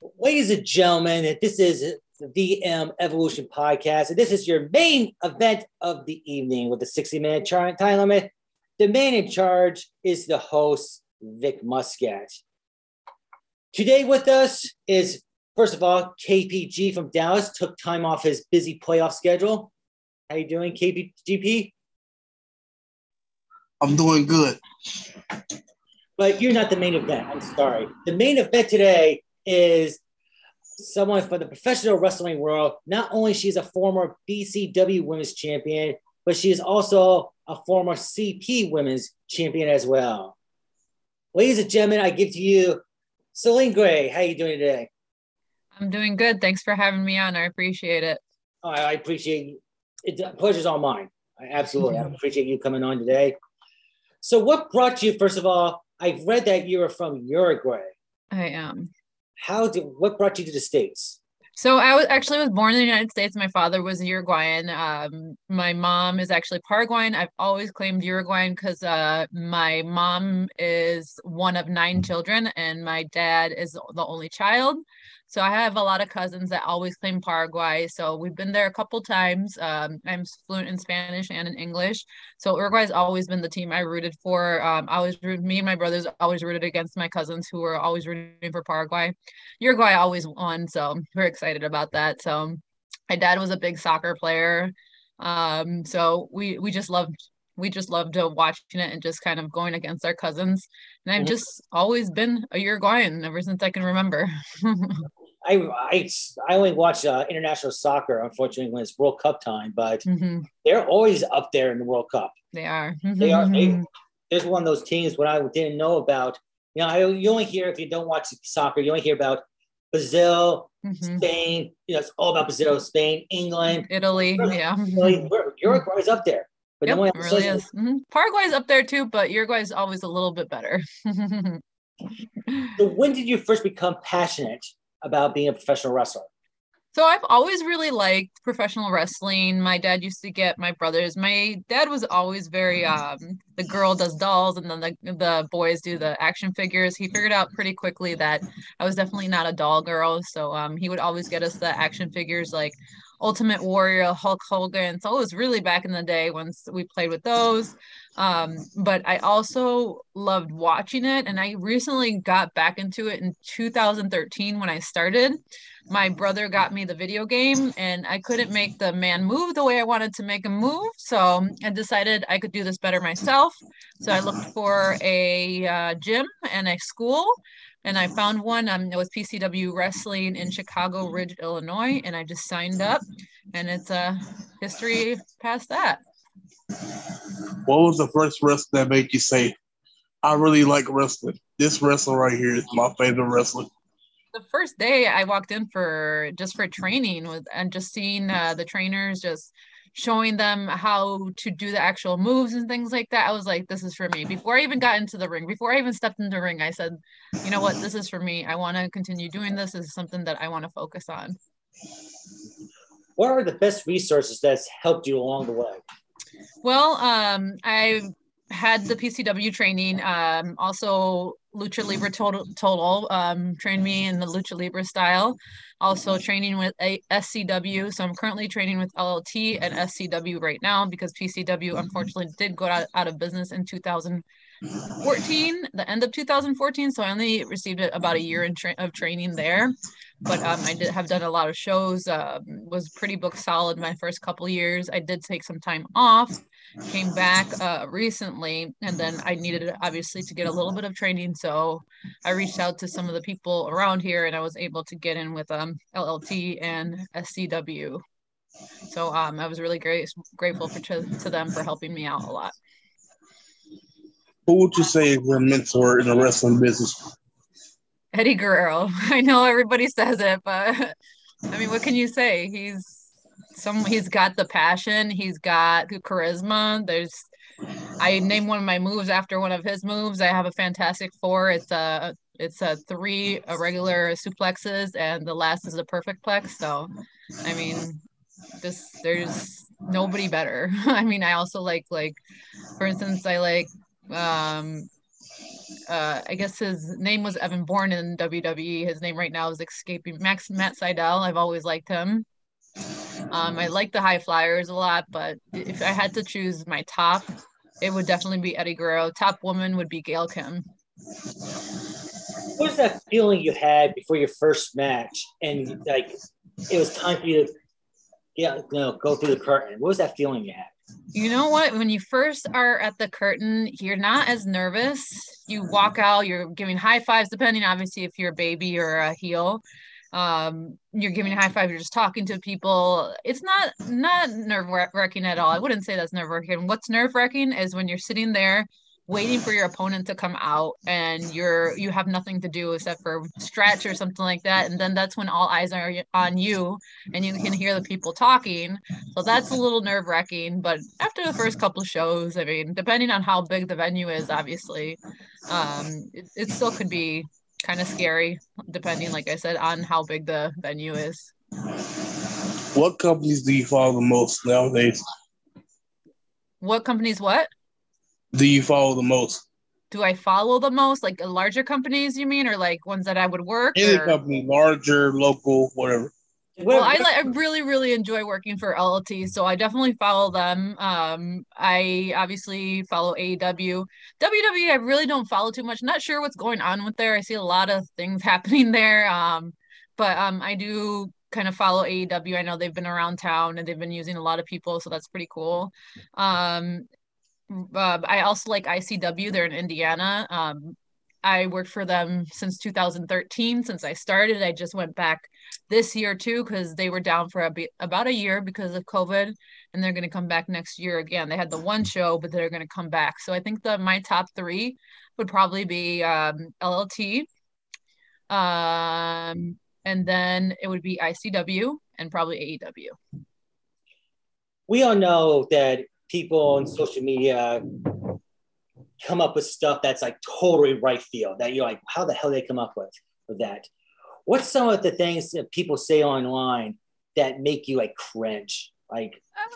Ladies and gentlemen, this is the VM Evolution Podcast, and this is your main event of the evening with the 60 minute char- time limit. The man in charge is the host, Vic Muscat. Today with us is, first of all, KPG from Dallas, took time off his busy playoff schedule. How you doing, KPGP? I'm doing good. But you're not the main event. I'm sorry. The main event today is someone from the professional wrestling world. Not only she's a former BCW Women's Champion, but she is also a former CP Women's Champion as well. Ladies and gentlemen, I give to you Celine Gray. How are you doing today? I'm doing good. Thanks for having me on. I appreciate it. Oh, I appreciate it. The pleasure's all mine. I absolutely. I mm-hmm. appreciate you coming on today. So, what brought you? First of all, I've read that you are from Uruguay. I am how did what brought you to the states? So I was actually was born in the United States. My father was Uruguayan. Um, my mom is actually Paraguayan. I've always claimed Uruguayan because uh, my mom is one of nine children and my dad is the only child. So I have a lot of cousins that always claim Paraguay. So we've been there a couple times. Um, I'm fluent in Spanish and in English. So Uruguay has always been the team I rooted for. Um, I always rooted, me and my brothers always rooted against my cousins who were always rooting for Paraguay. Uruguay always won. So we're excited about that. So my dad was a big soccer player. Um, so we we just loved we just loved uh, watching it and just kind of going against our cousins. And I've just always been a Uruguayan ever since I can remember. I, I, I only watch uh, international soccer, unfortunately, when it's World Cup time, but mm-hmm. they're always up there in the World Cup. They are. They are. They, there's one of those teams what I didn't know about. You know, I, you only hear if you don't watch soccer, you only hear about Brazil, mm-hmm. Spain. You know, it's all about Brazil, Spain, England, Italy. Yeah, Uruguay's up there. But yep, no it really is. Mm-hmm. Paraguay's up there too, but Uruguay's always a little bit better. so when did you first become passionate about being a professional wrestler? So I've always really liked professional wrestling. My dad used to get my brothers. My dad was always very um the girl does dolls and then the the boys do the action figures. He figured out pretty quickly that I was definitely not a doll girl. So um he would always get us the action figures like Ultimate Warrior, Hulk Hogan. So it was really back in the day once we played with those. Um, but I also loved watching it. And I recently got back into it in 2013 when I started. My brother got me the video game, and I couldn't make the man move the way I wanted to make him move. So I decided I could do this better myself. So I looked for a uh, gym and a school and I found one. Um, it was PCW Wrestling in Chicago Ridge, Illinois, and I just signed up, and it's a uh, history past that. What was the first wrestler that made you say, "I really like wrestling"? This wrestler right here is my favorite wrestler. The first day I walked in for just for training with and just seeing uh, the trainers just showing them how to do the actual moves and things like that. I was like, this is for me. Before I even got into the ring, before I even stepped into the ring, I said, you know what, this is for me. I want to continue doing this. This is something that I want to focus on. What are the best resources that's helped you along the way? Well, um, I had the PCW training. Um, also, Lucha Libre Total, Total um, trained me in the Lucha Libre style. Also, training with a SCW. So I'm currently training with LLT and SCW right now because PCW unfortunately did go out, out of business in 2014, the end of 2014. So I only received about a year in tra- of training there. But um, I did have done a lot of shows. Uh, was pretty book solid my first couple years. I did take some time off came back uh, recently and then i needed obviously to get a little bit of training so i reached out to some of the people around here and i was able to get in with um, llt and scw so um, i was really great grateful for, to, to them for helping me out a lot who would you say is your mentor in the wrestling business eddie guerrero i know everybody says it but i mean what can you say he's some he's got the passion, he's got the charisma. There's I name one of my moves after one of his moves. I have a fantastic four. It's a it's a three a regular suplexes and the last is a perfect plex. So I mean this there's nobody better. I mean I also like like for instance I like um uh, I guess his name was Evan Bourne in WWE. His name right now is escaping Max Matt Sydal. I've always liked him. Um, I like the high flyers a lot, but if I had to choose my top, it would definitely be Eddie Guerrero. Top woman would be Gail Kim. What was that feeling you had before your first match, and like it was time for you to, yeah, you know, go through the curtain? What was that feeling you had? You know what? When you first are at the curtain, you're not as nervous. You walk out, you're giving high fives, depending obviously if you're a baby or a heel. Um, you're giving high five, you're just talking to people. It's not not nerve wracking at all. I wouldn't say that's nerve wracking. What's nerve wracking is when you're sitting there waiting for your opponent to come out and you're you have nothing to do except for stretch or something like that. And then that's when all eyes are on you and you can hear the people talking. So that's a little nerve wracking but after the first couple of shows i mean depending on how big the venue is obviously um it, it still could be kind of scary depending like i said on how big the venue is. What companies do you follow the most nowadays? What companies what do you follow the most? Do I follow the most? Like larger companies, you mean, or like ones that I would work? Any or? company, larger, local, whatever. Well, I, I really, really enjoy working for LLT, so I definitely follow them. Um, I obviously follow AEW. WWE, I really don't follow too much. Not sure what's going on with there. I see a lot of things happening there. Um, but um, I do kind of follow AEW. I know they've been around town and they've been using a lot of people, so that's pretty cool. Um, uh, I also like ICW. They're in Indiana. Um, I worked for them since 2013. Since I started, I just went back this year too because they were down for a be- about a year because of COVID, and they're going to come back next year again. They had the one show, but they're going to come back. So I think the my top three would probably be um, LLT, um, and then it would be ICW and probably AEW. We all know that people on social media come up with stuff that's like totally right field that you're like, how the hell they come up with, with that? What's some of the things that people say online that make you like cringe? Like, uh,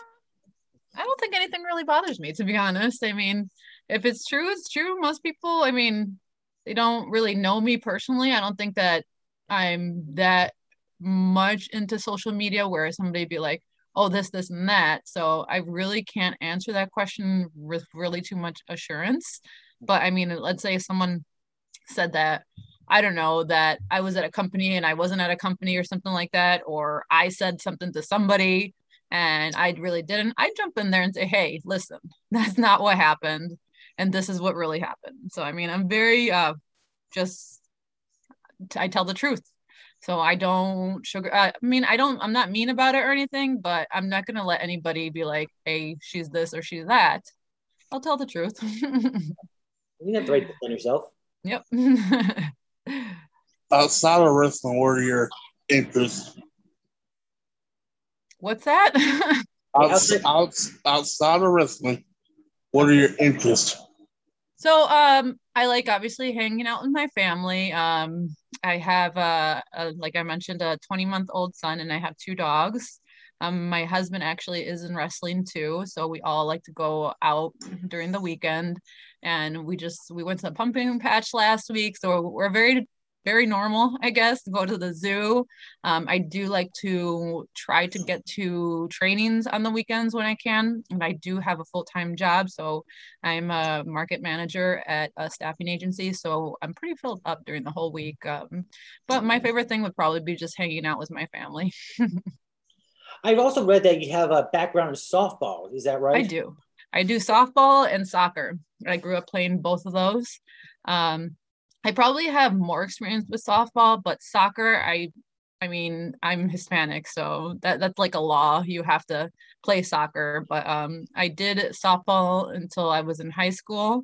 I don't think anything really bothers me, to be honest. I mean, if it's true, it's true. Most people, I mean, they don't really know me personally. I don't think that I'm that much into social media where somebody be like, oh this this and that. So i really can't answer that question with really too much assurance but i mean let's say someone said that i don't know that i was at a company and i wasn't at a company or something like that or i said something to somebody and i really didn't i jump in there and say hey listen that's not what happened and this is what really happened. So i mean i'm very uh just I tell the truth so I don't sugar. Uh, I mean, I don't. I'm not mean about it or anything, but I'm not gonna let anybody be like, "Hey, she's this or she's that." I'll tell the truth. you have to right to defend yourself. Yep. outside of wrestling, what are your interests? What's that? outside, outside of wrestling, what are your interests? So um I like obviously hanging out with my family. Um I have a, like I mentioned a 20 month old son and I have two dogs. Um my husband actually is in wrestling too, so we all like to go out during the weekend and we just we went to the pumping patch last week, so we're very very normal, I guess, go to the zoo. Um, I do like to try to get to trainings on the weekends when I can. And I do have a full time job. So I'm a market manager at a staffing agency. So I'm pretty filled up during the whole week. Um, but my favorite thing would probably be just hanging out with my family. I've also read that you have a background in softball. Is that right? I do. I do softball and soccer. I grew up playing both of those. Um, I probably have more experience with softball, but soccer, I I mean, I'm Hispanic, so that that's like a law. You have to play soccer. But um, I did softball until I was in high school.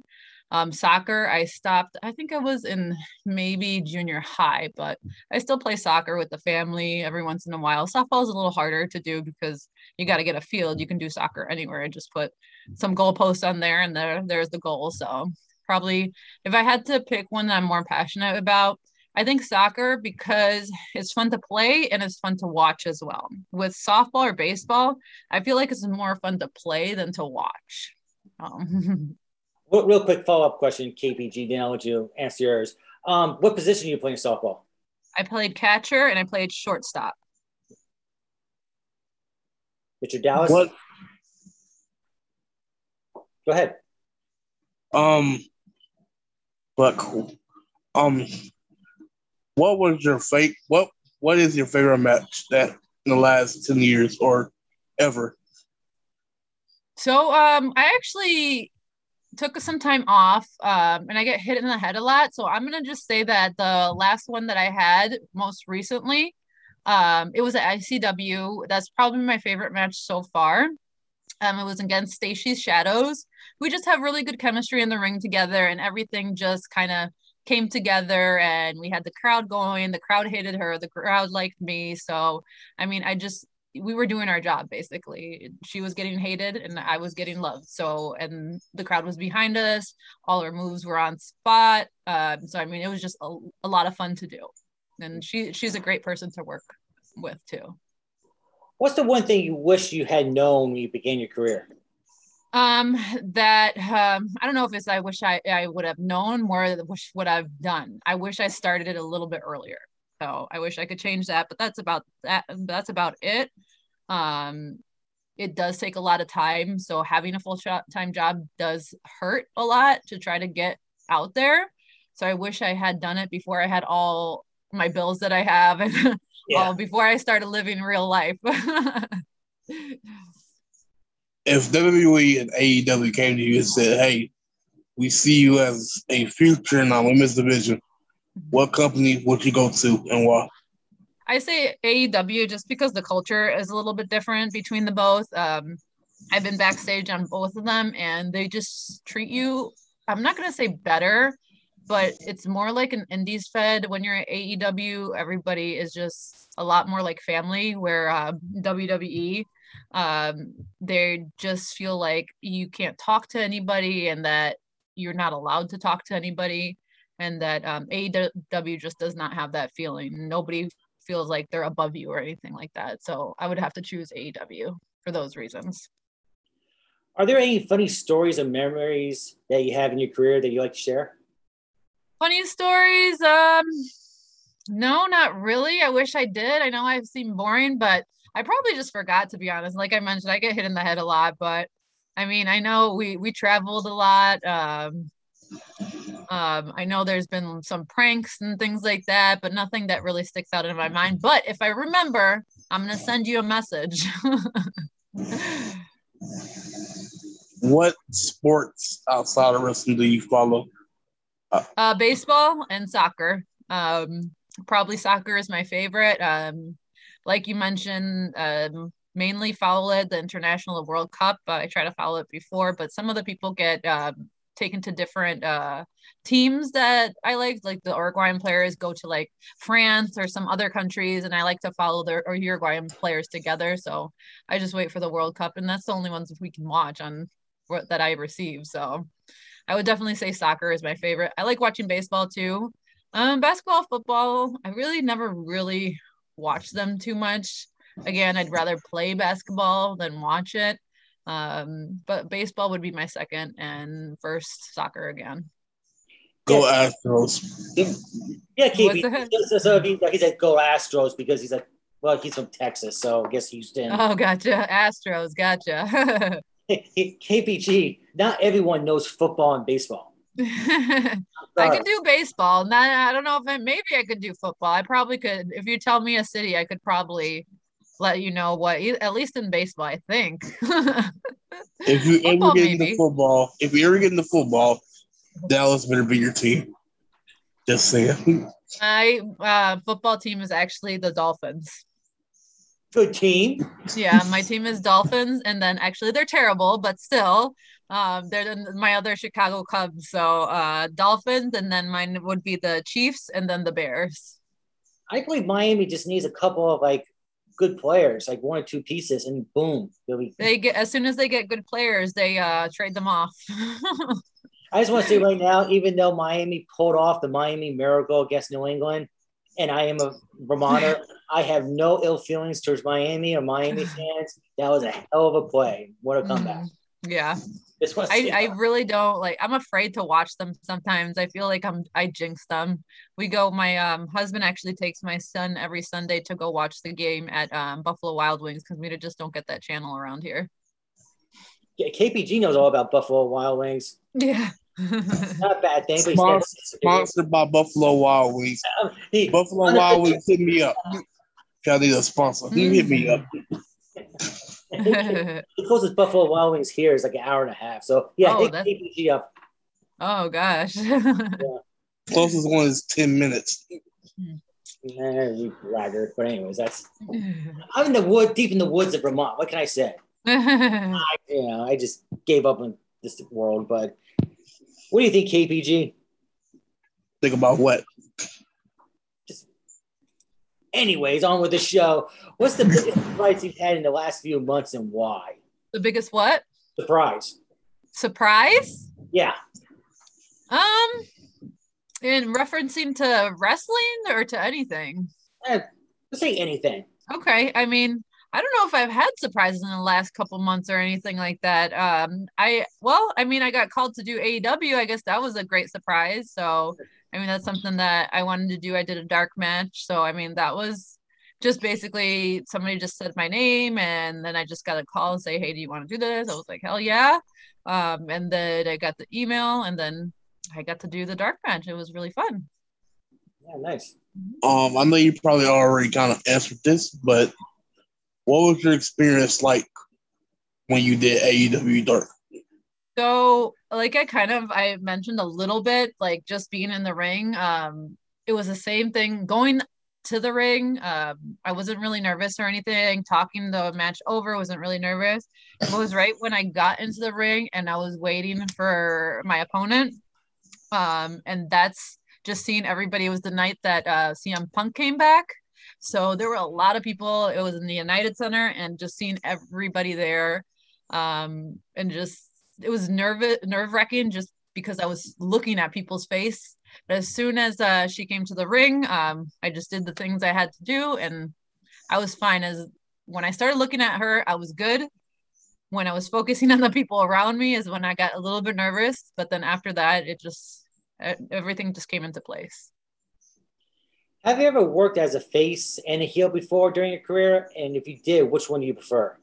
Um, soccer, I stopped. I think I was in maybe junior high, but I still play soccer with the family every once in a while. Softball is a little harder to do because you got to get a field. You can do soccer anywhere and just put some goalposts on there, and there there's the goal. So probably if I had to pick one that I'm more passionate about, I think soccer because it's fun to play and it's fun to watch as well. With softball or baseball, I feel like it's more fun to play than to watch. Um. Real, real quick follow up question, KPG. Then I'll let you answer yours. Um, what position are you playing softball? I played catcher and I played shortstop. Richard Dallas. What Go ahead. um but cool. Um what was your fake what what is your favorite match that in the last 10 years or ever? So um I actually took some time off um and I get hit in the head a lot. So I'm gonna just say that the last one that I had most recently, um, it was at ICW. That's probably my favorite match so far. Um, it was against Stacy's Shadows. We just have really good chemistry in the ring together, and everything just kind of came together. And we had the crowd going. The crowd hated her. The crowd liked me. So, I mean, I just we were doing our job basically. She was getting hated, and I was getting loved. So, and the crowd was behind us. All our moves were on spot. Um, so, I mean, it was just a, a lot of fun to do. And she she's a great person to work with too. What's the one thing you wish you had known when you began your career? Um, that um, I don't know if it's I wish I I would have known more. Wish what I've done. I wish I started it a little bit earlier. So I wish I could change that. But that's about that. That's about it. Um, it does take a lot of time. So having a full time job does hurt a lot to try to get out there. So I wish I had done it before I had all my bills that I have and yeah. all before I started living real life. if WWE and AEW came to you and said, "Hey, we see you as a future in our women's division," what company would you go to and why? I say AEW just because the culture is a little bit different between the both. Um, I've been backstage on both of them, and they just treat you. I'm not gonna say better, but it's more like an indies fed. When you're at AEW, everybody is just a lot more like family. Where uh, WWE um, they just feel like you can't talk to anybody and that you're not allowed to talk to anybody and that um, AEW just does not have that feeling. Nobody feels like they're above you or anything like that. So I would have to choose AEW for those reasons. Are there any funny stories or memories that you have in your career that you like to share? Funny stories? Um, no, not really. I wish I did. I know I've seen boring, but I probably just forgot to be honest. Like I mentioned, I get hit in the head a lot, but I mean, I know we we traveled a lot. Um, um, I know there's been some pranks and things like that, but nothing that really sticks out in my mind. But if I remember, I'm gonna send you a message. what sports outside of wrestling do you follow? Uh, uh, baseball and soccer. Um, probably soccer is my favorite. Um, like you mentioned, um, mainly follow it the International World Cup. Uh, I try to follow it before, but some of the people get uh, taken to different uh, teams that I like. Like the Uruguayan players go to like France or some other countries, and I like to follow their or Uruguayan players together. So I just wait for the World Cup, and that's the only ones we can watch on that I receive. So I would definitely say soccer is my favorite. I like watching baseball too. Um, basketball, football, I really never really watch them too much. Again, I'd rather play basketball than watch it. Um, but baseball would be my second, and first soccer again. Go Astros. Yeah, KP. So, so he, he said go Astros because he's like, well, he's from Texas, so I guess Houston. Oh, gotcha. Astros, gotcha. KPG, not everyone knows football and baseball. I can do baseball. Not, I don't know if I, maybe I could do football. I probably could. If you tell me a city, I could probably let you know what. At least in baseball, I think. if you football, ever get maybe. into football, if you ever get into football, Dallas better be your team. Just saying. My uh, football team is actually the Dolphins. Good team. Yeah, my team is Dolphins, and then actually they're terrible, but still, um, they're the, my other Chicago Cubs. So uh, Dolphins, and then mine would be the Chiefs, and then the Bears. I believe Miami just needs a couple of like good players, like one or two pieces, and boom, they'll be. They get as soon as they get good players, they uh, trade them off. I just want to say right now, even though Miami pulled off the Miami Miracle against New England, and I am a Vermonter. I have no ill feelings towards Miami or Miami fans. That was a hell of a play. What a comeback. Yeah. Just want to I, I really don't like I'm afraid to watch them sometimes. I feel like I'm I jinx them. We go my um husband actually takes my son every Sunday to go watch the game at um Buffalo Wild Wings because we just don't get that channel around here. Yeah, KPG knows all about Buffalo Wild Wings. Yeah. Not bad thing, but Spon- Sponsored by Buffalo Wild Wings. he, Buffalo On the Wild. Wings hit me up. Y'all need a sponsor. He hit me up. the closest Buffalo Wild Wings here is like an hour and a half. So yeah, Oh, hit that's- KPG up. oh gosh. Closest one is 10 minutes. Eh, you laggard. But anyways, that's I'm in the wood, deep in the woods of Vermont. What can I say? I, you know, I just gave up on this world. But what do you think, KPG? Think about what? Just, Anyways, on with the show. What's the biggest surprise you've had in the last few months and why? the biggest what? Surprise. Surprise? Yeah. Um in referencing to wrestling or to anything? Eh, let's say anything. Okay. I mean, I don't know if I've had surprises in the last couple months or anything like that. Um, I well, I mean, I got called to do AEW. I guess that was a great surprise. So, I mean, that's something that I wanted to do. I did a dark match. So, I mean, that was just basically somebody just said my name and then I just got a call and say, Hey, do you want to do this? I was like, Hell yeah. Um, and then I got the email and then I got to do the dark match. It was really fun. Yeah, nice. Um, I know you probably already kind of answered this, but what was your experience like when you did AEW Dark? So, like I kind of I mentioned a little bit, like just being in the ring. Um, it was the same thing going to the ring. Um, I wasn't really nervous or anything. Talking the match over, wasn't really nervous. It was right when I got into the ring and I was waiting for my opponent. Um, and that's just seeing everybody. It was the night that uh, CM Punk came back. So there were a lot of people. It was in the United Center, and just seeing everybody there, um, and just it was nervous, nerve wracking, just because I was looking at people's face. But as soon as uh, she came to the ring, um, I just did the things I had to do, and I was fine. As when I started looking at her, I was good. When I was focusing on the people around me, is when I got a little bit nervous. But then after that, it just everything just came into place. Have you ever worked as a face and a heel before during your career? And if you did, which one do you prefer?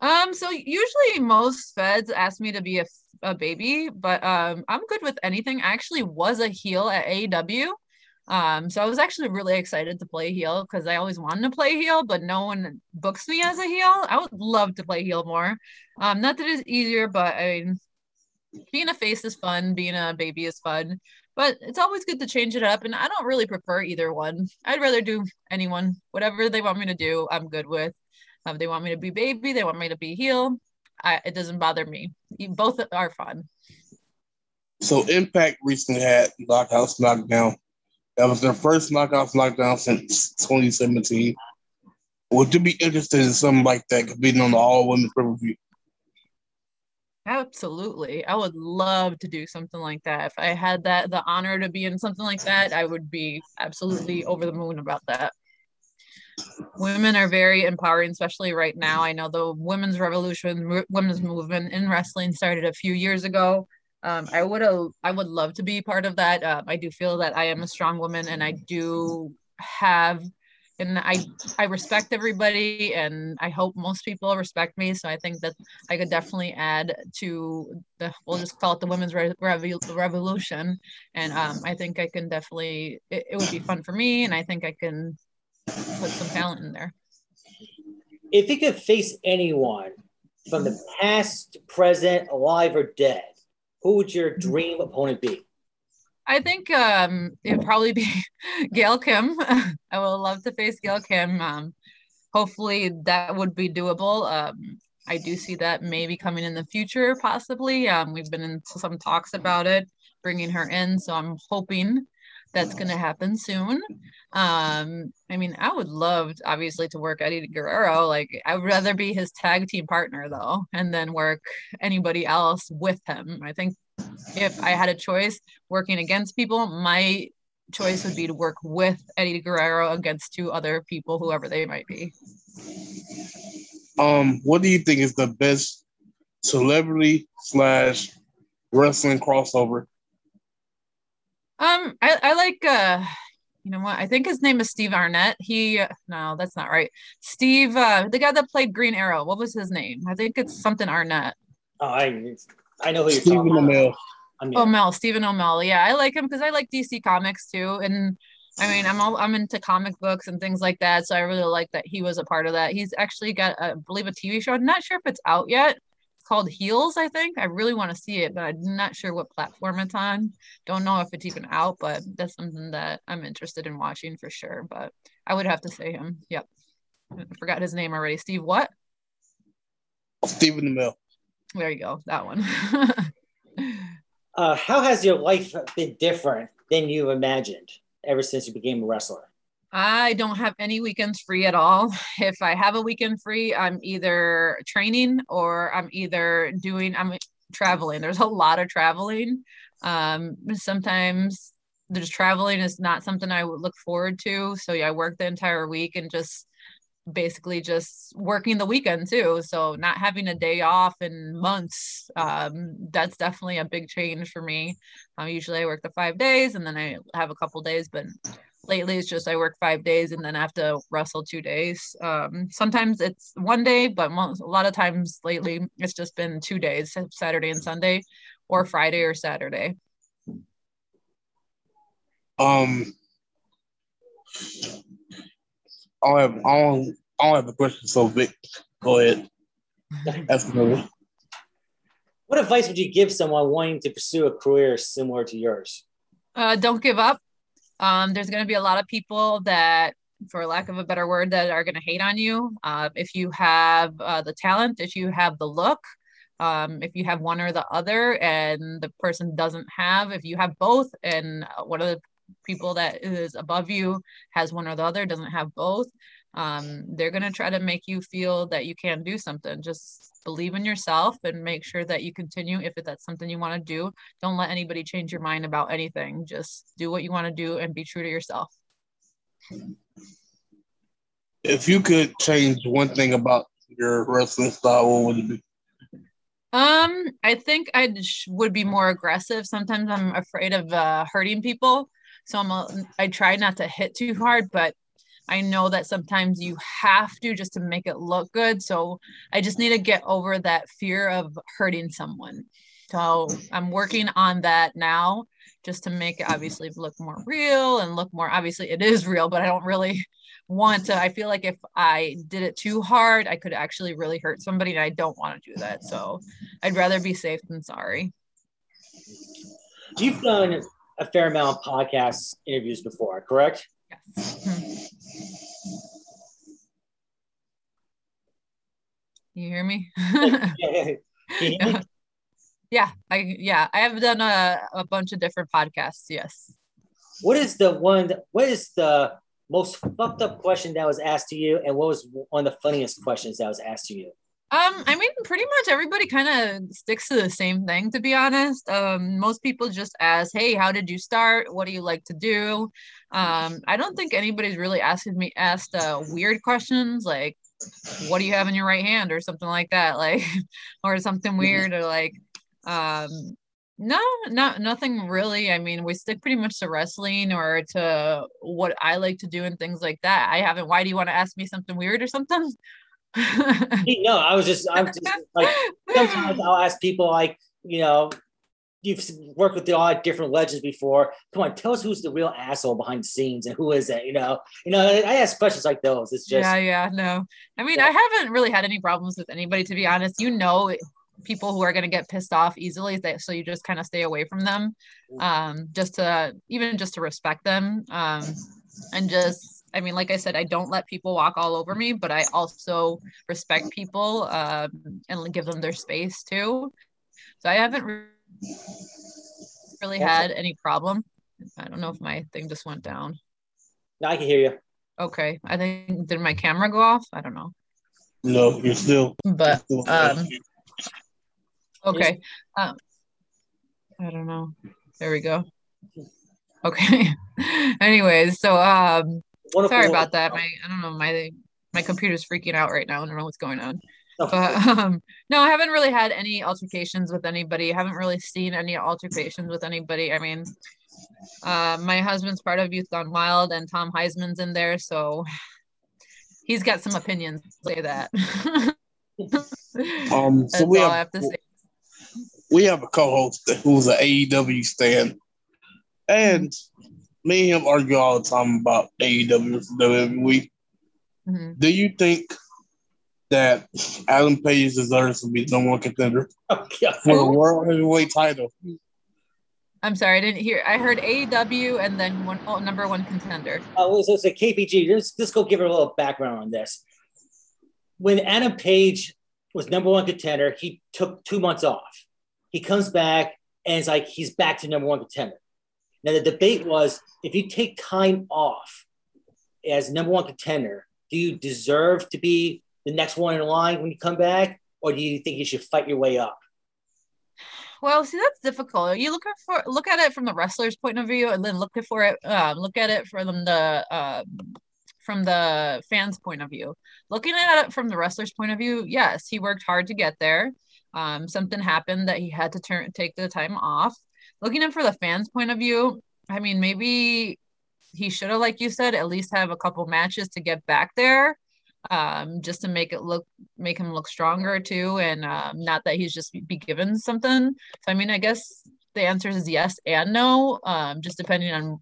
Um, so usually most feds ask me to be a, a baby, but um, I'm good with anything. I actually was a heel at AEW. Um, so I was actually really excited to play heel because I always wanted to play heel, but no one books me as a heel. I would love to play heel more. Um, not that it's easier, but I mean, being a face is fun, being a baby is fun, but it's always good to change it up. And I don't really prefer either one. I'd rather do anyone, whatever they want me to do, I'm good with. Um, they want me to be baby, they want me to be heel. I, it doesn't bother me. Both are fun. So Impact recently had Knockouts Knockdown. That was their first Knockouts Knockdown since 2017. Would you be interested in something like that competing on the all women's pay per view? Absolutely. I would love to do something like that. If I had that the honor to be in something like that, I would be absolutely over the moon about that. Women are very empowering, especially right now. I know the women's revolution, women's movement in wrestling started a few years ago. Um, I would I would love to be part of that. Um, I do feel that I am a strong woman, and I do have, and I, I respect everybody, and I hope most people respect me. So I think that I could definitely add to the we'll just call it the women's re- revo- revolution, and um, I think I can definitely it, it would be fun for me, and I think I can put some talent in there. If you could face anyone from the past, present, alive, or dead, who would your dream opponent be? I think um, it'd probably be Gail Kim. I would love to face Gail Kim. Um, hopefully that would be doable. Um, I do see that maybe coming in the future, possibly. Um, we've been in some talks about it, bringing her in. So I'm hoping that's going to happen soon. Um, I mean, I would love, obviously, to work Eddie Guerrero. Like, I would rather be his tag team partner, though, and then work anybody else with him. I think if I had a choice working against people, my choice would be to work with Eddie Guerrero against two other people, whoever they might be. Um, what do you think is the best celebrity slash wrestling crossover? Um, I, I like uh you know what? I think his name is Steve Arnett. He no, that's not right. Steve, uh, the guy that played Green Arrow. What was his name? I think it's something Arnett. Oh, I I know who you're Stephen talking Amell. about. O'Mell, Stephen O'Mell. Yeah, I like him because I like DC comics too. And I mean, I'm all I'm into comic books and things like that. So I really like that he was a part of that. He's actually got, I believe, a TV show. I'm not sure if it's out yet. It's called Heels, I think. I really want to see it, but I'm not sure what platform it's on. Don't know if it's even out, but that's something that I'm interested in watching for sure. But I would have to say him. Yep. I forgot his name already. Steve, what? Stephen Amell. There you go. That one. uh, how has your life been different than you imagined ever since you became a wrestler? I don't have any weekends free at all. If I have a weekend free, I'm either training or I'm either doing I'm traveling. There's a lot of traveling. Um, sometimes there's traveling is not something I would look forward to. So yeah, I work the entire week and just basically just working the weekend too. So not having a day off in months, um, that's definitely a big change for me. Um, usually I work the five days and then I have a couple days, but lately it's just I work five days and then I have to wrestle two days. Um, sometimes it's one day, but most, a lot of times lately it's just been two days, Saturday and Sunday, or Friday or Saturday. Um, I'll have I'll I'll have a question. So Vic, go ahead. Ask another. What advice would you give someone wanting to pursue a career similar to yours? Uh, don't give up. Um, there's going to be a lot of people that, for lack of a better word, that are going to hate on you. Uh, if you have uh, the talent, if you have the look, um, if you have one or the other, and the person doesn't have, if you have both, and one of the people that is above you has one or the other, doesn't have both, um, they're going to try to make you feel that you can do something. Just believe in yourself and make sure that you continue if that's something you want to do. Don't let anybody change your mind about anything. Just do what you want to do and be true to yourself. If you could change one thing about your wrestling style, what would it be? Um, I think I would be more aggressive. Sometimes I'm afraid of uh, hurting people, so I'm a, I try not to hit too hard, but I know that sometimes you have to just to make it look good. So I just need to get over that fear of hurting someone. So I'm working on that now just to make it obviously look more real and look more obviously it is real, but I don't really want to. I feel like if I did it too hard, I could actually really hurt somebody and I don't want to do that. So I'd rather be safe than sorry. You've done a fair amount of podcast interviews before, correct? Yes. Hmm. You hear me? yeah. yeah, I yeah, I have done a, a bunch of different podcasts. Yes. What is the one? What is the most fucked up question that was asked to you, and what was one of the funniest questions that was asked to you? Um, I mean, pretty much everybody kind of sticks to the same thing, to be honest. Um, most people just ask, "Hey, how did you start? What do you like to do?" Um, I don't think anybody's really asking me asked uh, weird questions like, "What do you have in your right hand?" or something like that, like, or something weird, or like, um, no, not nothing really. I mean, we stick pretty much to wrestling or to what I like to do and things like that. I haven't. Why do you want to ask me something weird or something? No, I was just, I'm just like, sometimes I'll ask people like, you know, you've worked with all different legends before. Come on, tell us who's the real asshole behind the scenes and who is it? You know, you know, I ask questions like those. It's just, yeah, yeah, no. I mean, yeah. I haven't really had any problems with anybody, to be honest. You know, people who are going to get pissed off easily, so you just kind of stay away from them, um, just to even just to respect them, um, and just I mean, like I said, I don't let people walk all over me, but I also respect people um, and give them their space too. So I haven't really had any problem. I don't know if my thing just went down. No, I can hear you. Okay. I think, did my camera go off? I don't know. No, you're still. But, you're still um, okay. Um, I don't know. There we go. Okay. Anyways, so um, Wonderful. Sorry about that. My I don't know my my computer's freaking out right now. I don't know what's going on. But um, no, I haven't really had any altercations with anybody. I haven't really seen any altercations with anybody. I mean, uh, my husband's part of Youth Gone Wild, and Tom Heisman's in there, so he's got some opinions. Say that. um, so we have, have we have a co-host who's an AEW stan, and me and him argue all the time about AEW WWE. Mm-hmm. Do you think that Adam Page deserves to be the number one contender for the world heavyweight title? I'm sorry, I didn't hear. I heard AEW and then one oh, number one contender. Oh, so it's a KPG. Let's, let's go give her a little background on this. When Adam Page was number one contender, he took two months off. He comes back and it's like he's back to number one contender. Now the debate was if you take time off as number one contender, do you deserve to be the next one in line when you come back, or do you think you should fight your way up? Well, see, that's difficult. You look at for look at it from the wrestler's point of view, and then look for it. Um, look at it from the uh, from the fans' point of view. Looking at it from the wrestler's point of view, yes, he worked hard to get there. Um, something happened that he had to turn take the time off. Looking at for the fans' point of view, I mean, maybe he should have, like you said, at least have a couple matches to get back there um, just to make it look make him look stronger too, and um, not that he's just be given something. So I mean, I guess the answer is yes and no, um, just depending on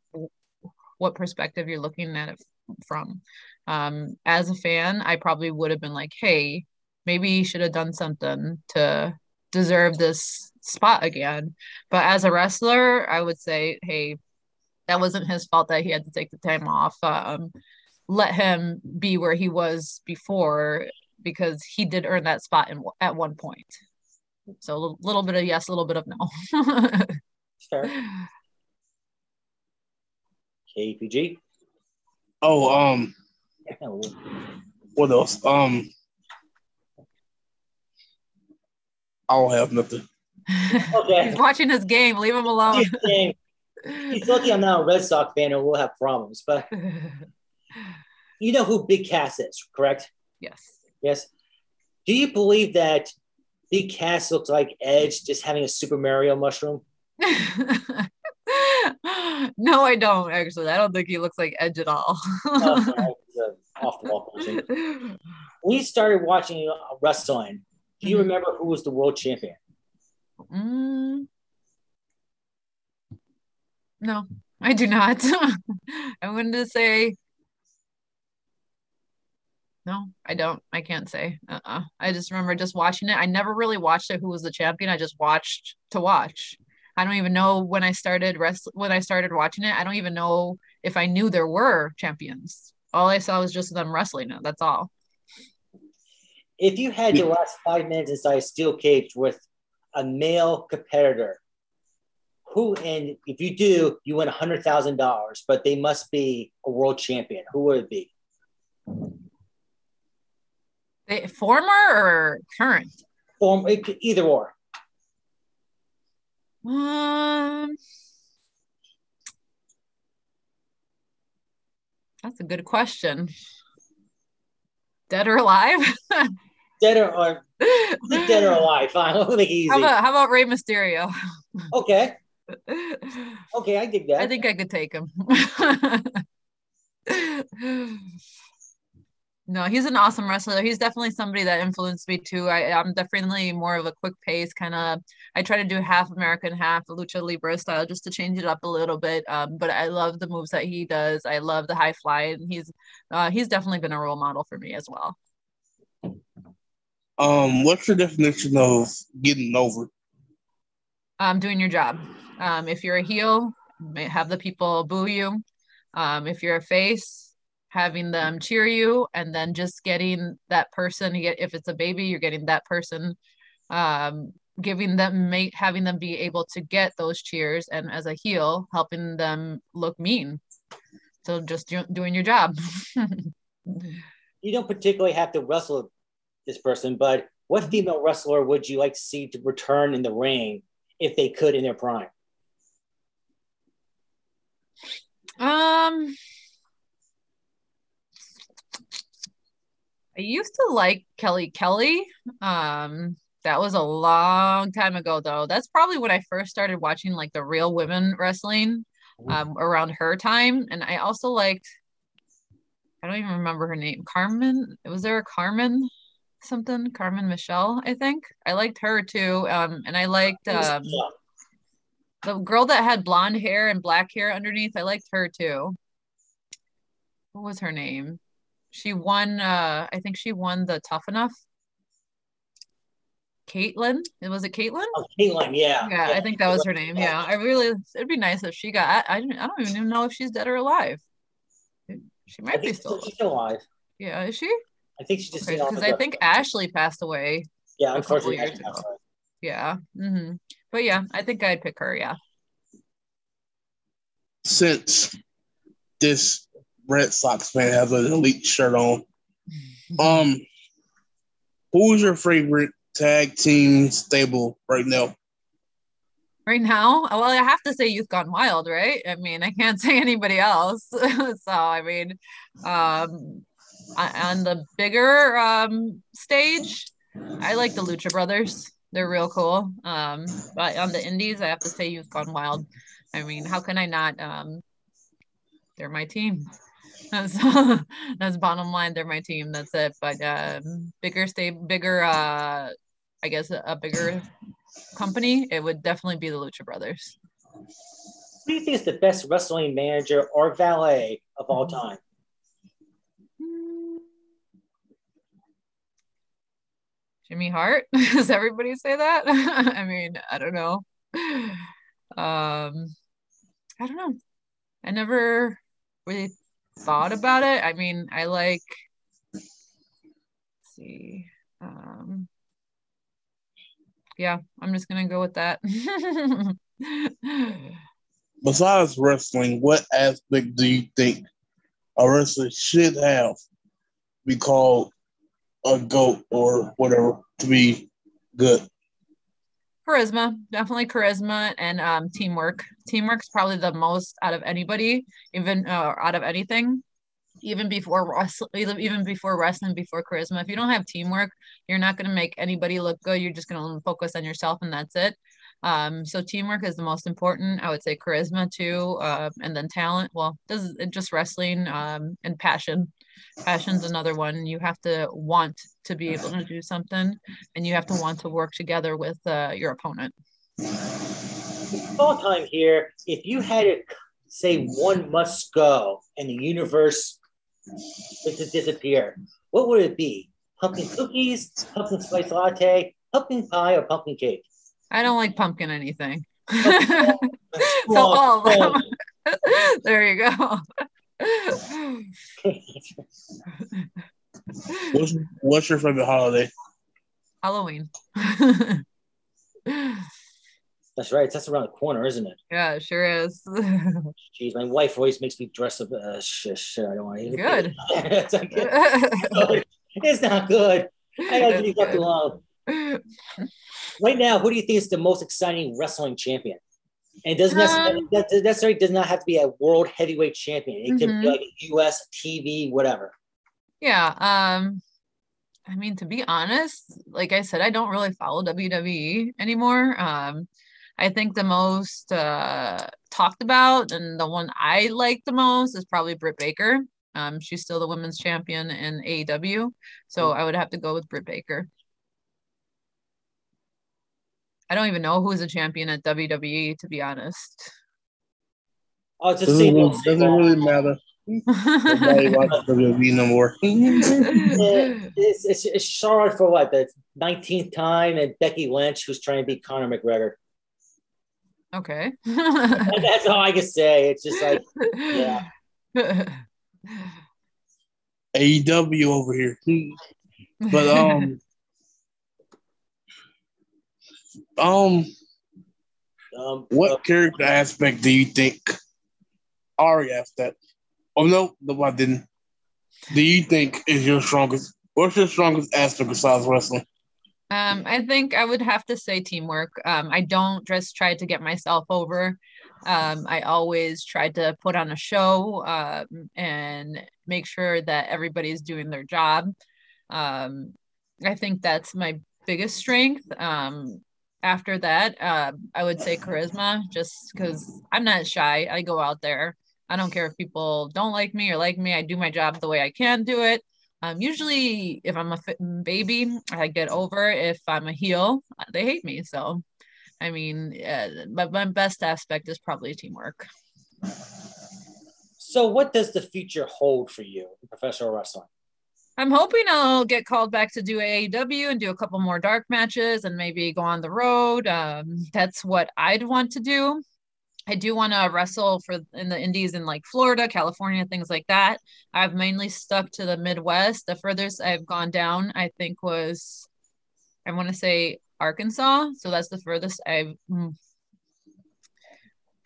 what perspective you're looking at it from. Um, as a fan, I probably would have been like, hey, maybe he should have done something to deserve this spot again. But as a wrestler, I would say, hey, that wasn't his fault that he had to take the time off. Um, let him be where he was before because he did earn that spot in, at one point. So a little bit of yes, a little bit of no. sure. KPG. Oh, um, what else? Um, I don't have nothing. Okay. He's watching his game. Leave him alone. He's lucky I'm not a Red Sox fan or we'll have problems. But you know who Big Cass is, correct? Yes. Yes. Do you believe that Big Cass looks like Edge just having a Super Mario mushroom? no, I don't actually. I don't think he looks like Edge at all. off the wall We started watching uh, wrestling. Do you mm-hmm. remember who was the world champion? Mm. No, I do not. I wanted to say no, I don't. I can't say. Uh-uh. I just remember just watching it. I never really watched it. Who was the champion? I just watched to watch. I don't even know when I started rest when I started watching it. I don't even know if I knew there were champions. All I saw was just them wrestling it. That's all. If you had your last five minutes inside a steel cage with a male competitor, who and if you do, you win a hundred thousand dollars, but they must be a world champion. Who would it be? Former or current? Form either or. Um, that's a good question. Dead or alive? dead or, or dead or alive. Fine, we'll make it easy. How about, how about Rey Mysterio? Okay. Okay, I dig that. I think I could take him. No, he's an awesome wrestler. He's definitely somebody that influenced me too. I, I'm definitely more of a quick pace kind of. I try to do half American, half lucha libre style just to change it up a little bit. Um, but I love the moves that he does. I love the high fly, and he's uh, he's definitely been a role model for me as well. Um, what's your definition of getting over? Um, doing your job. Um, if you're a heel, have the people boo you. Um, if you're a face, having them cheer you and then just getting that person if it's a baby you're getting that person um, giving them make having them be able to get those cheers and as a heel helping them look mean so just do, doing your job you don't particularly have to wrestle this person but what female wrestler would you like to see to return in the ring if they could in their prime um I used to like Kelly Kelly. Um, that was a long time ago, though. That's probably when I first started watching like the real women wrestling um, around her time. And I also liked, I don't even remember her name, Carmen. Was there a Carmen something? Carmen Michelle, I think. I liked her too. Um, and I liked um, the girl that had blonde hair and black hair underneath. I liked her too. What was her name? She won, uh, I think she won the Tough Enough Kaitlyn. Was it Kaitlyn? Oh, Kaitlyn, yeah. yeah. yeah. I think that was her name. Yeah. I really, it'd be nice if she got, I, I, I don't even know if she's dead or alive. She might be still, she's still alive. Yeah, is she? I think she just because okay, I think Ashley passed away. Yeah, unfortunately, years ago. Yeah. Mm-hmm. But yeah, I think I'd pick her. Yeah. Since this Red Sox fan has an elite shirt on, um, who's your favorite tag team stable right now? Right now, well, I have to say Youth Gone Wild, right? I mean, I can't say anybody else. so, I mean, um, on the bigger um, stage, I like the Lucha Brothers. They're real cool. Um, but on the indies, I have to say Youth Gone Wild. I mean, how can I not? Um, they're my team. That's, that's bottom line. They're my team. That's it. But um, bigger, stay bigger. Uh, I guess a bigger company, it would definitely be the Lucha Brothers. Who do you think is the best wrestling manager or valet of all time? Jimmy Hart. Does everybody say that? I mean, I don't know. Um, I don't know. I never really thought about it. I mean, I like see. Um, yeah, I'm just gonna go with that. Besides wrestling, what aspect do you think a wrestler should have be called a goat or whatever to be good? Charisma, definitely charisma and um, teamwork. Teamwork's probably the most out of anybody, even uh, out of anything even before wrestling, even before wrestling, before charisma. If you don't have teamwork, you're not going to make anybody look good. You're just going to focus on yourself, and that's it. Um, so teamwork is the most important. I would say charisma too, uh, and then talent. Well, is just wrestling um, and passion. Passion's another one. You have to want to be able to do something, and you have to want to work together with uh, your opponent. All time here. If you had to say one must go, and the universe to disappear, what would it be? Pumpkin cookies, pumpkin spice latte, pumpkin pie, or pumpkin cake? I don't like pumpkin anything. so all of them. there you go. what's, what's your favorite holiday? Halloween. That's right. That's around the corner, isn't it? Yeah, it sure is. Jeez, my wife always makes me dress up. Uh, shit, shit, I don't want to. Good. it's, not good. it's not good. I gotta leave that alone. Right now, who do you think is the most exciting wrestling champion? And it doesn't necessarily, um, that necessarily does not have to be a world heavyweight champion. It mm-hmm. can be like a US TV, whatever. Yeah. Um, I mean, to be honest, like I said, I don't really follow WWE anymore. Um, I think the most uh, talked about and the one I like the most is probably Britt Baker. Um, she's still the women's champion in AEW, so mm. I would have to go with Britt Baker. I don't even know who's a champion at WWE, to be honest. Oh, it's a doesn't, doesn't really matter. Nobody watches WWE no more. it's, it's, it's Charlotte for what the 19th time, and Becky Lynch, who's trying to beat Conor McGregor. Okay. that's all I can say. It's just like, yeah. AEW over here. But um um um what uh, character aspect do you think Ari asked that? Oh no, no, I didn't. Do you think is your strongest what's your strongest aspect besides wrestling? Um, I think I would have to say teamwork. Um, I don't just try to get myself over. Um, I always try to put on a show um, and make sure that everybody's doing their job. Um, I think that's my biggest strength. Um, after that, uh, I would say charisma, just because I'm not shy. I go out there. I don't care if people don't like me or like me. I do my job the way I can do it. Um, usually, if I'm a baby, I get over. If I'm a heel, they hate me. So, I mean, uh, my, my best aspect is probably teamwork. So, what does the future hold for you in professional wrestling? I'm hoping I'll get called back to do AEW and do a couple more dark matches and maybe go on the road. Um, that's what I'd want to do. I do want to wrestle for in the indies in like Florida, California, things like that. I've mainly stuck to the Midwest. The furthest I've gone down, I think, was I want to say Arkansas. So that's the furthest I've mm,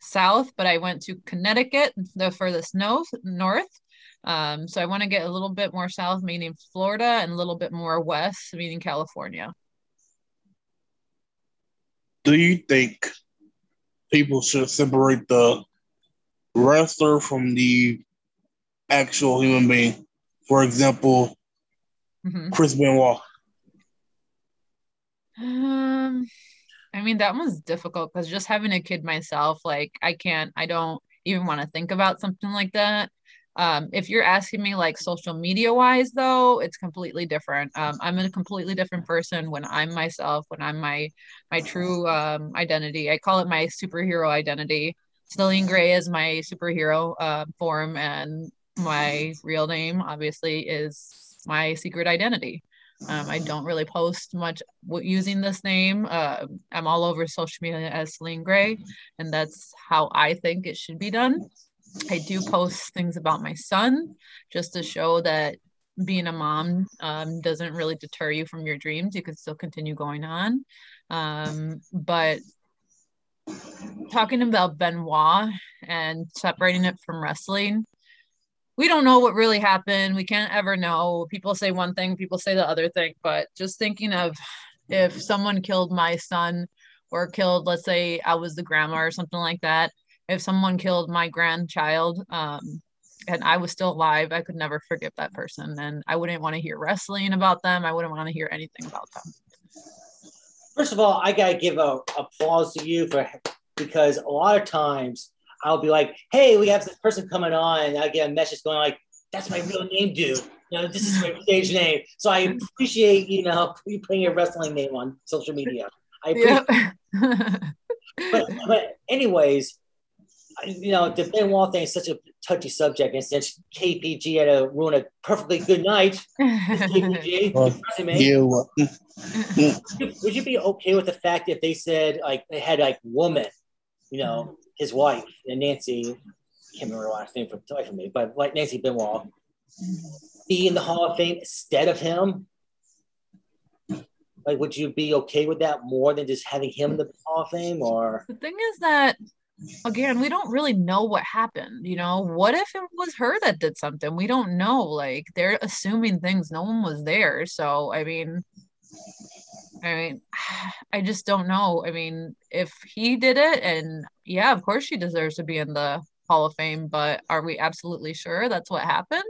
south, but I went to Connecticut, the furthest north. North. Um, so I want to get a little bit more south, meaning Florida, and a little bit more west, meaning California. Do you think people should separate the wrestler from the actual human being. For example, mm-hmm. Chris Benoit. Um, I mean that one's difficult because just having a kid myself, like I can't, I don't even want to think about something like that. Um, if you're asking me like social media wise though it's completely different um, i'm a completely different person when i'm myself when i'm my my true um, identity i call it my superhero identity Celine Gray is my superhero uh, form and my real name obviously is my secret identity um, I don't really post much using this name. Uh, I'm all over social media as Celine Gray, and that's how I think it should be done. I do post things about my son just to show that being a mom um, doesn't really deter you from your dreams. You can still continue going on. Um, but talking about Benoit and separating it from wrestling, we don't know what really happened. We can't ever know. People say one thing, people say the other thing. But just thinking of if someone killed my son or killed, let's say I was the grandma or something like that, if someone killed my grandchild um, and I was still alive, I could never forgive that person. And I wouldn't want to hear wrestling about them. I wouldn't want to hear anything about them. First of all, I gotta give a applause to you for because a lot of times I'll be like, "Hey, we have this person coming on," and I get a message going like, "That's my real name, dude. You know, this is my stage name." So I appreciate you know you putting your wrestling name on social media. I appreciate. Yep. but but anyways, you know, the Benoit thing is such a touchy subject, and since KPG had to ruin a perfectly good night, KPG, uh, you would you be okay with the fact if they said like they had like woman, you know, his wife and Nancy, I can't remember her last name from from me, but like Nancy Benoit, be in the Hall of Fame instead of him? Like, would you be okay with that more than just having him in the Hall of Fame? Or the thing is that again, we don't really know what happened. You know, what if it was her that did something? We don't know. Like they're assuming things. No one was there. So I mean, I mean, I just don't know. I mean, if he did it, and yeah, of course she deserves to be in the Hall of Fame, but are we absolutely sure that's what happened?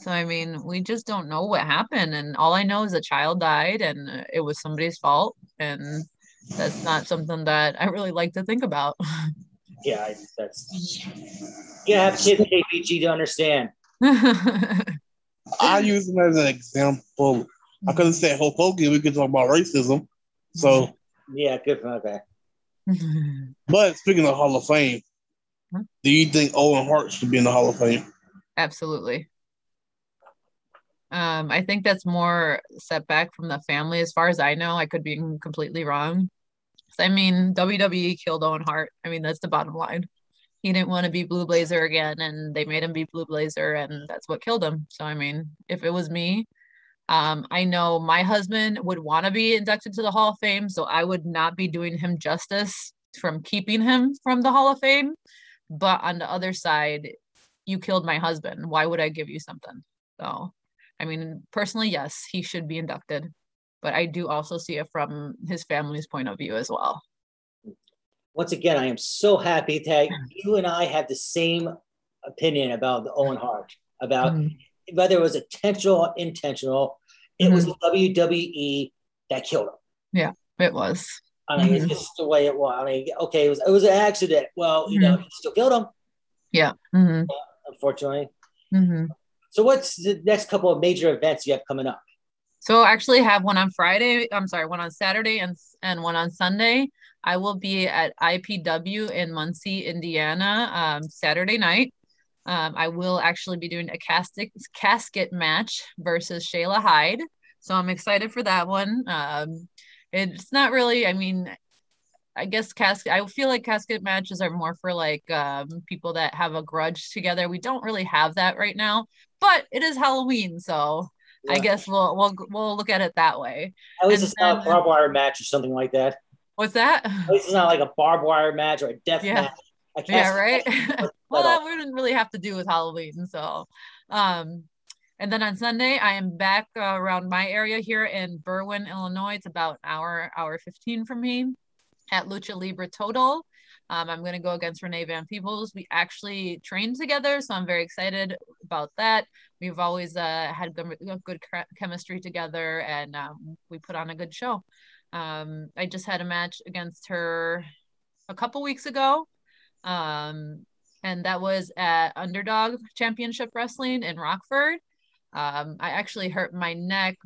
So I mean, we just don't know what happened, and all I know is a child died, and it was somebody's fault, and that's not something that I really like to think about. yeah, I, that's you have kids KPG to understand. I use him as an example. I could have said Hulk Hogan. We could talk about racism. So yeah, good. Okay. but speaking of Hall of Fame, do you think Owen Hart should be in the Hall of Fame? Absolutely. Um, I think that's more setback from the family. As far as I know, I could be completely wrong. I mean, WWE killed Owen Hart. I mean, that's the bottom line. He didn't want to be Blue Blazer again, and they made him be Blue Blazer, and that's what killed him. So, I mean, if it was me, um, I know my husband would want to be inducted to the Hall of Fame, so I would not be doing him justice from keeping him from the Hall of Fame. But on the other side, you killed my husband. Why would I give you something? So, I mean, personally, yes, he should be inducted but I do also see it from his family's point of view as well. Once again, I am so happy that you and I have the same opinion about the Owen Hart, about mm-hmm. whether it was intentional or intentional. It was the WWE that killed him. Yeah, it was. I mean, Mhm. it's just the way it was. I mean, okay, it was it was an accident. Well, you know, he still killed him, Yeah. hmm unfortunately. hmm So, what's the next couple of major events you have coming up? So I actually have one on Friday. I'm sorry, one on Saturday and and one on Sunday. I will be at IPW in Muncie, Indiana, um, Saturday night. Um, I will actually be doing a casket casket match versus Shayla Hyde. So I'm excited for that one. Um, it's not really, I mean, I guess casket. I feel like casket matches are more for like um, people that have a grudge together. We don't really have that right now, but it is Halloween, so I guess we'll we'll we'll look at it that way. At least and it's not a barbed wire match or something like that. What's that? At least it's not like a barbed wire match or a death Yeah. match. Yeah, right. well, that wouldn't really have to do with Halloween. So, um, and then on Sunday, I am back uh, around my area here in Berwyn, Illinois. It's about an hour, hour 15 from me at Lucha Libre Total. Um, I'm going to go against Renee Van Peebles. We actually trained together, so I'm very excited about that. We've always uh, had good, good chemistry together, and um, we put on a good show. Um, I just had a match against her a couple weeks ago um, and that was at Underdog Championship Wrestling in Rockford. Um, I actually hurt my neck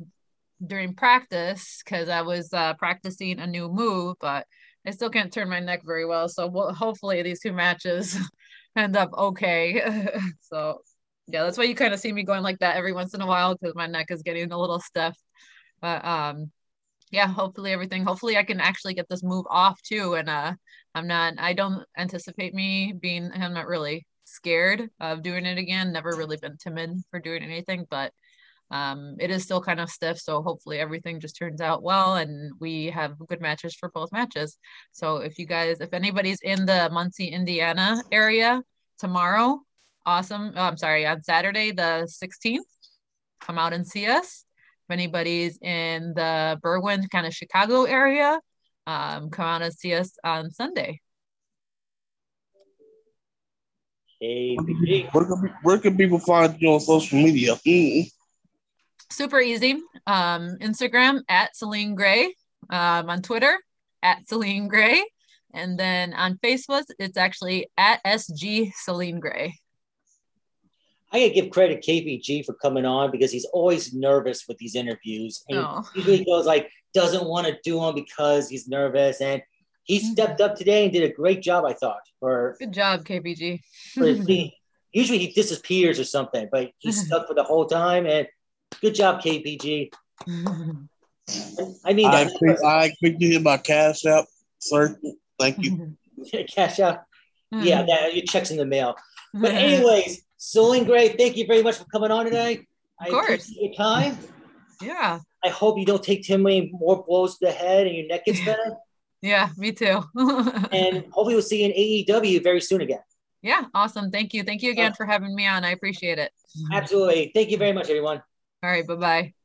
during practice because I was uh, practicing a new move, but I still can't turn my neck very well. So we'll, hopefully these two matches end up okay. so yeah, that's why you kind of see me going like that every once in a while because my neck is getting a little stiff. But um, yeah, hopefully everything. Hopefully I can actually get this move off too, and uh, I'm not. I don't anticipate me being. I'm not really scared of doing it again. Never really been timid for doing anything, but um, it is still kind of stiff. So hopefully everything just turns out well, and we have good matches for both matches. So if you guys, if anybody's in the Muncie, Indiana area tomorrow, awesome. Oh, I'm sorry, on Saturday the 16th, come out and see us. If anybody's in the Berwyn kind of Chicago area, um, come out and see us on Sunday. KPG. Where can, pe- where can people find you on social media? Mm. Super easy. Um, Instagram at Celine Gray. Um, on Twitter at Celine Gray. And then on Facebook, it's actually at SG Celine Gray. I gotta give credit to KPG for coming on because he's always nervous with these interviews. And Oh. he usually goes like doesn't want to do them because he's nervous. And he Mm-hmm. stepped up today and did a great job, I thought, for, Good job, KPG. for usually he disappears or something, but he stuck for the whole time. And good job, KPG. I mean, I that I expect you to hit my cash app, sir. Thank you. cash out. Yeah, that your checks in the mail. But Mm-hmm. anyways, Celine Gray, thank you very much for coming on today. I Of course. appreciate your time. yeah. I hope you don't take too many more blows to the head and your neck gets better. Yeah, me too. and hopefully we'll see you in AEW very soon again. yeah, awesome. Thank you. Thank you again for having me on. I appreciate it. Absolutely. Thank you very much, everyone. All right, bye bye.